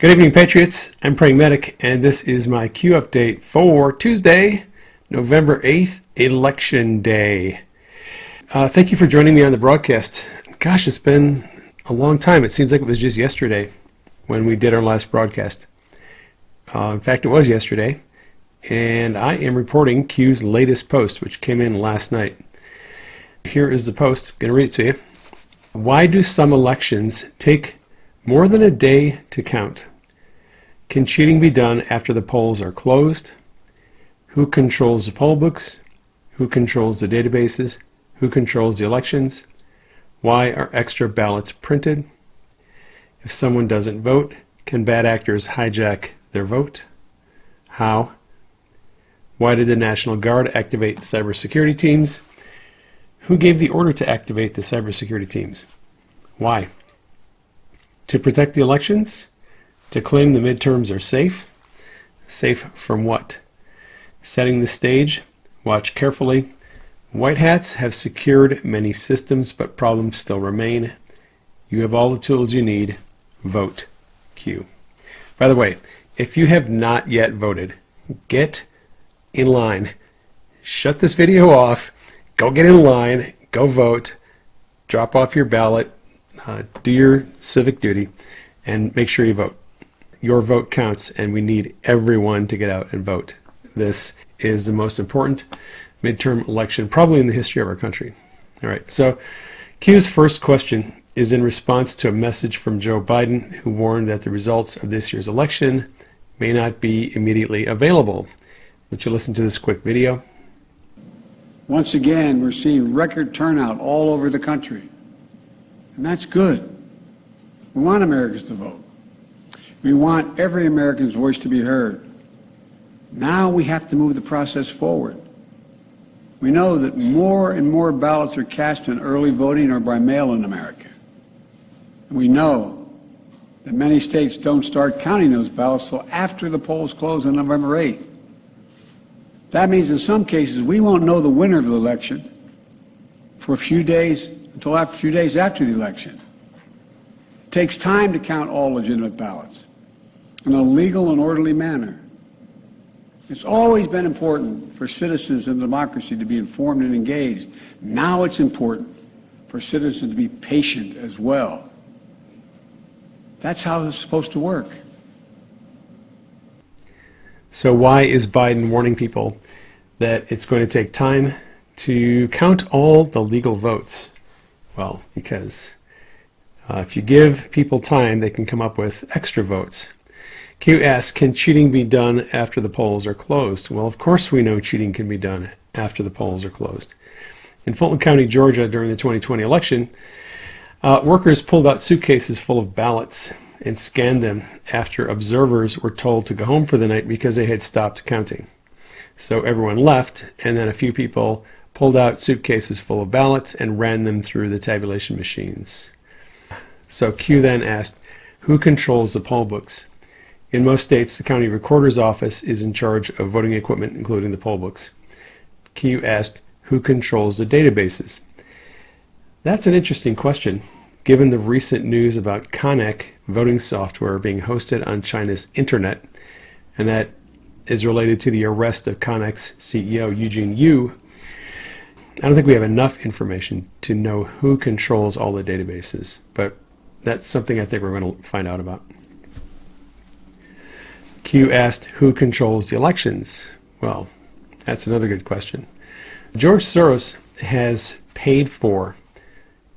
Good evening, Patriots. I'm Praying Medic, and this is my Q update for Tuesday, November 8th, Election Day. Uh, thank you for joining me on the broadcast. Gosh, it's been a long time. It seems like it was just yesterday when we did our last broadcast. Uh, in fact, it was yesterday, and I am reporting Q's latest post, which came in last night. Here is the post. I'm going to read it to you. Why do some elections take more than a day to count? Can cheating be done after the polls are closed? Who controls the poll books? Who controls the databases? Who controls the elections? Why are extra ballots printed? If someone doesn't vote, can bad actors hijack their vote? How? Why did the National Guard activate cybersecurity teams? Who gave the order to activate the cybersecurity teams? Why? To protect the elections? To claim the midterms are safe? Safe from what? Setting the stage. Watch carefully. White hats have secured many systems, but problems still remain. You have all the tools you need. Vote. Q. By the way, if you have not yet voted, get in line. Shut this video off. Go get in line. Go vote. Drop off your ballot. Uh, do your civic duty and make sure you vote your vote counts, and we need everyone to get out and vote. This is the most important midterm election, probably in the history of our country. All right, so Q's first question is in response to a message from Joe Biden, who warned that the results of this year's election may not be immediately available. Would you listen to this quick video? Once again, we're seeing record turnout all over the country. And that's good. We want Americans to vote. We want every American's voice to be heard. Now we have to move the process forward. We know that more and more ballots are cast in early voting or by mail in America. And we know that many states don't start counting those ballots until after the polls close on November 8th. That means in some cases we won't know the winner of the election for a few days until a few days after the election. It takes time to count all legitimate ballots in a legal and orderly manner. It's always been important for citizens in democracy to be informed and engaged. Now it's important for citizens to be patient as well. That's how it's supposed to work. So, why is Biden warning people that it's going to take time to count all the legal votes? Well, because uh, if you give people time, they can come up with extra votes. Q asks, can cheating be done after the polls are closed? Well, of course we know cheating can be done after the polls are closed. In Fulton County, Georgia, during the 2020 election, uh, workers pulled out suitcases full of ballots and scanned them after observers were told to go home for the night because they had stopped counting. So everyone left, and then a few people pulled out suitcases full of ballots and ran them through the tabulation machines. So Q then asked, Who controls the poll books? In most states, the county recorder's office is in charge of voting equipment, including the poll books. Q asked, who controls the databases? That's an interesting question, given the recent news about Konnech voting software being hosted on China's internet, and that is related to the arrest of Konnech's CEO, Eugene Yu. I don't think we have enough information to know who controls all the databases, but that's something I think we're going to find out about. Q asked, Who controls the elections? Well, that's another good question. George Soros has paid for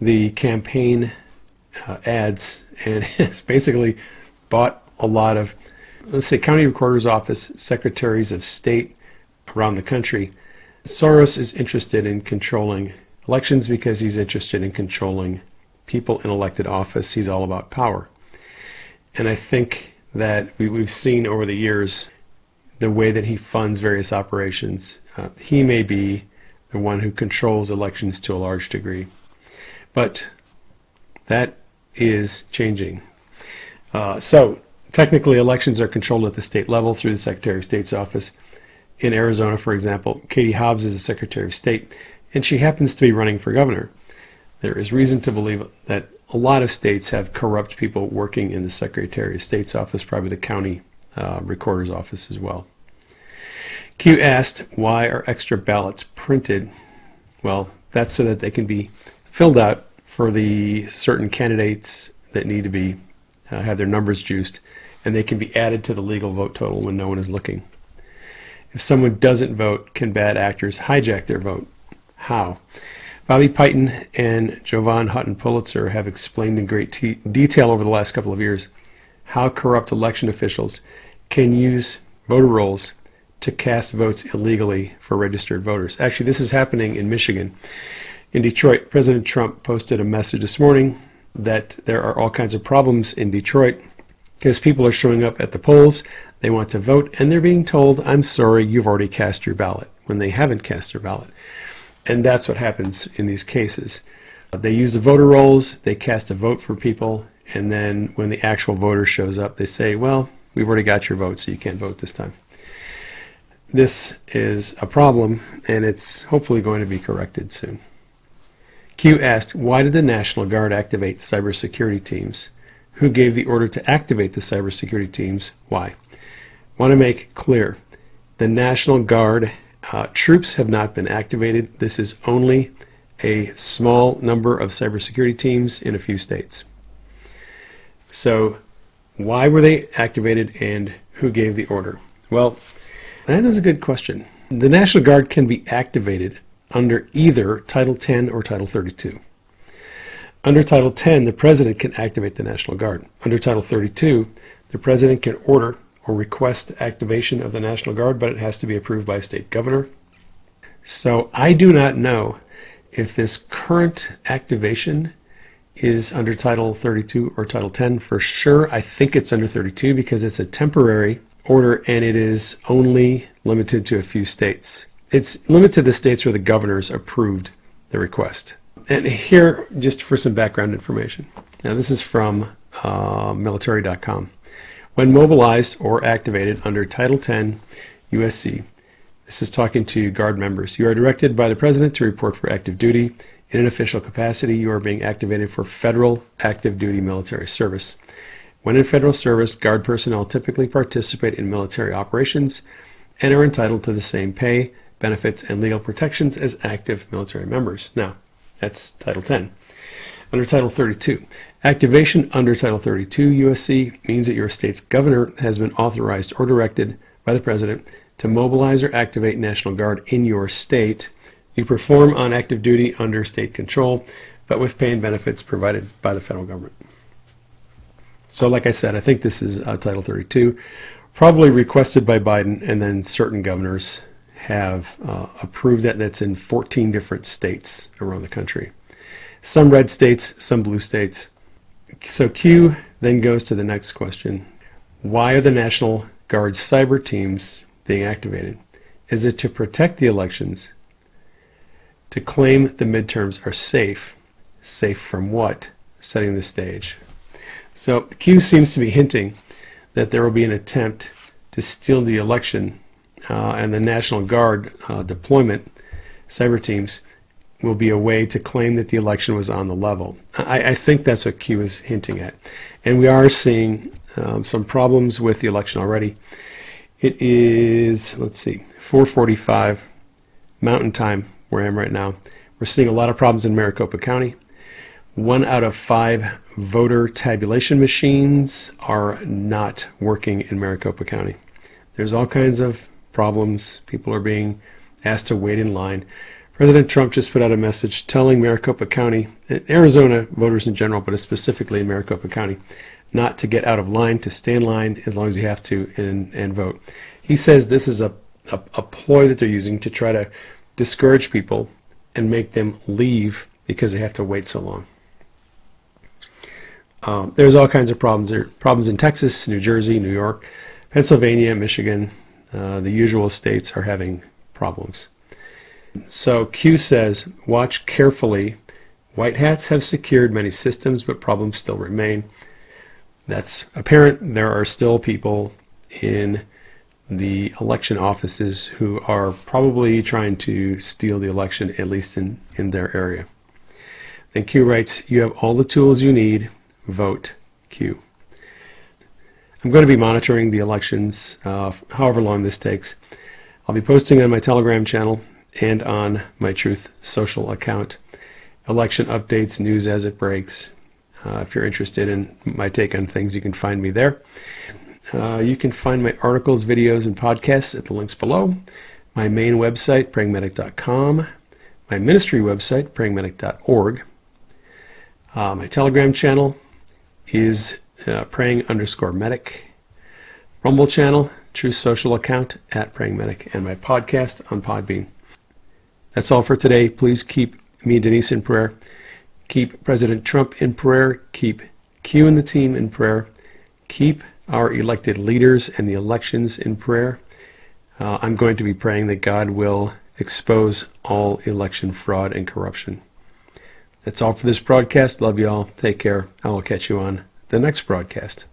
the campaign uh, ads and has basically bought a lot of, let's say, county recorder's office, secretaries of state around the country. Soros is interested in controlling elections because he's interested in controlling people in elected office. He's all about power. And I think that we, have seen over the years the way that he funds various operations. Uh, he may be the one who controls elections to a large degree. But that is changing. Uh, so, technically, elections are controlled at the state level through the Secretary of State's office. In Arizona, for example, Katie Hobbs is the Secretary of State, and she happens to be running for governor. There is reason to believe that a lot of states have corrupt people working in the Secretary of State's office, probably the county uh, recorder's office as well. Q asked, why are extra ballots printed? Well, that's so that they can be filled out for the certain candidates that need to be uh, have their numbers juiced, and they can be added to the legal vote total when no one is looking. If someone doesn't vote, can bad actors hijack their vote? How? Bobby Piton and Jovan Hutton Pulitzer have explained in great te- detail over the last couple of years how corrupt election officials can use voter rolls to cast votes illegally for registered voters. Actually, this is happening in Michigan. In Detroit, President Trump posted a message this morning that there are all kinds of problems in Detroit because people are showing up at the polls, they want to vote, and they're being told, I'm sorry, you've already cast your ballot, when they haven't cast their ballot. And that's what happens in these cases. They use the voter rolls, they cast a vote for people, and then when the actual voter shows up, they say, Well, we've already got your vote, so you can't vote this time. This is a problem, and it's hopefully going to be corrected soon. Q asked, Why did the National Guard activate cybersecurity teams? Who gave the order to activate the cybersecurity teams? Why? Want to make clear the National Guard uh, troops have not been activated. This is only a small number of cybersecurity teams in a few states. So, why were they activated and who gave the order? Well, that is a good question. The National Guard can be activated under either Title 10 or Title 32. Under Title 10, the President can activate the National Guard. Under Title 32, the President can order or request activation of the National Guard, but it has to be approved by a state governor. So I do not know if this current activation is under Title 32 or Title 10 for sure. I think it's under 32 because it's a temporary order and it is only limited to a few states. It's limited to the states where the governors approved the request. And here, just for some background information. Now, this is from uh, military.com. When mobilized or activated under Title 10 USC, this is talking to Guard members. You are directed by the President to report for active duty. In an official capacity, you are being activated for federal active duty military service. When in federal service, Guard personnel typically participate in military operations and are entitled to the same pay, benefits, and legal protections as active military members. Now, that's Title 10. Under Title 32, activation under Title 32 USC means that your state's governor has been authorized or directed by the President to mobilize or activate National Guard in your state. You perform on active duty under state control, but with pay and benefits provided by the federal government. So, like I said, I think this is uh, Title 32, probably requested by Biden, and then certain governors have uh, approved that. That's in 14 different states around the country. Some red states, some blue states. So, Q then goes to the next question Why are the National Guard cyber teams being activated? Is it to protect the elections? To claim the midterms are safe? Safe from what? Setting the stage. So Q seems to be hinting that there will be an attempt to steal the election, uh, and the National Guard uh, deployment, cyber teams, will be a way to claim that the election was on the level. I, I think that's what Q is hinting at. And we are seeing um, some problems with the election already. It is, let's see, 445 Mountain Time, where I am right now. We're seeing a lot of problems in Maricopa County. One out of five voter tabulation machines are not working in Maricopa County. There's all kinds of problems. People are being asked to wait in line. President Trump just put out a message telling Maricopa County, Arizona voters in general, but specifically in Maricopa County, not to get out of line, to stay in line as long as you have to and, and vote. He says this is a, a, a ploy that they're using to try to discourage people and make them leave because they have to wait so long. Um, there's all kinds of problems. There problems in Texas, New Jersey, New York, Pennsylvania, Michigan. Uh, the usual states are having problems. So Q says, watch carefully. White hats have secured many systems, but problems still remain. That's apparent. There are still people in the election offices who are probably trying to steal the election, at least in, in their area. Then Q writes, You have all the tools you need. Vote Q. I'm going to be monitoring the elections, uh, however long this takes. I'll be posting on my Telegram channel and on my Truth Social account election updates, news as it breaks. Uh, if you're interested in my take on things, you can find me there. Uh, you can find my articles, videos, and podcasts at the links below. My main website, prayingmedic.com. My ministry website, prayingmedic.org. Uh, my Telegram channel is uh, praying underscore medic. Rumble channel, Truth Social account at Praying Medic, and my podcast on Podbean. That's all for today. Please keep me and Denise in prayer. Keep President Trump in prayer. Keep Q and the team in prayer. Keep our elected leaders and the elections in prayer. Uh, I'm going to be praying that God will expose all election fraud and corruption. That's all for this broadcast. Love you all. Take care. I will catch you on the next broadcast.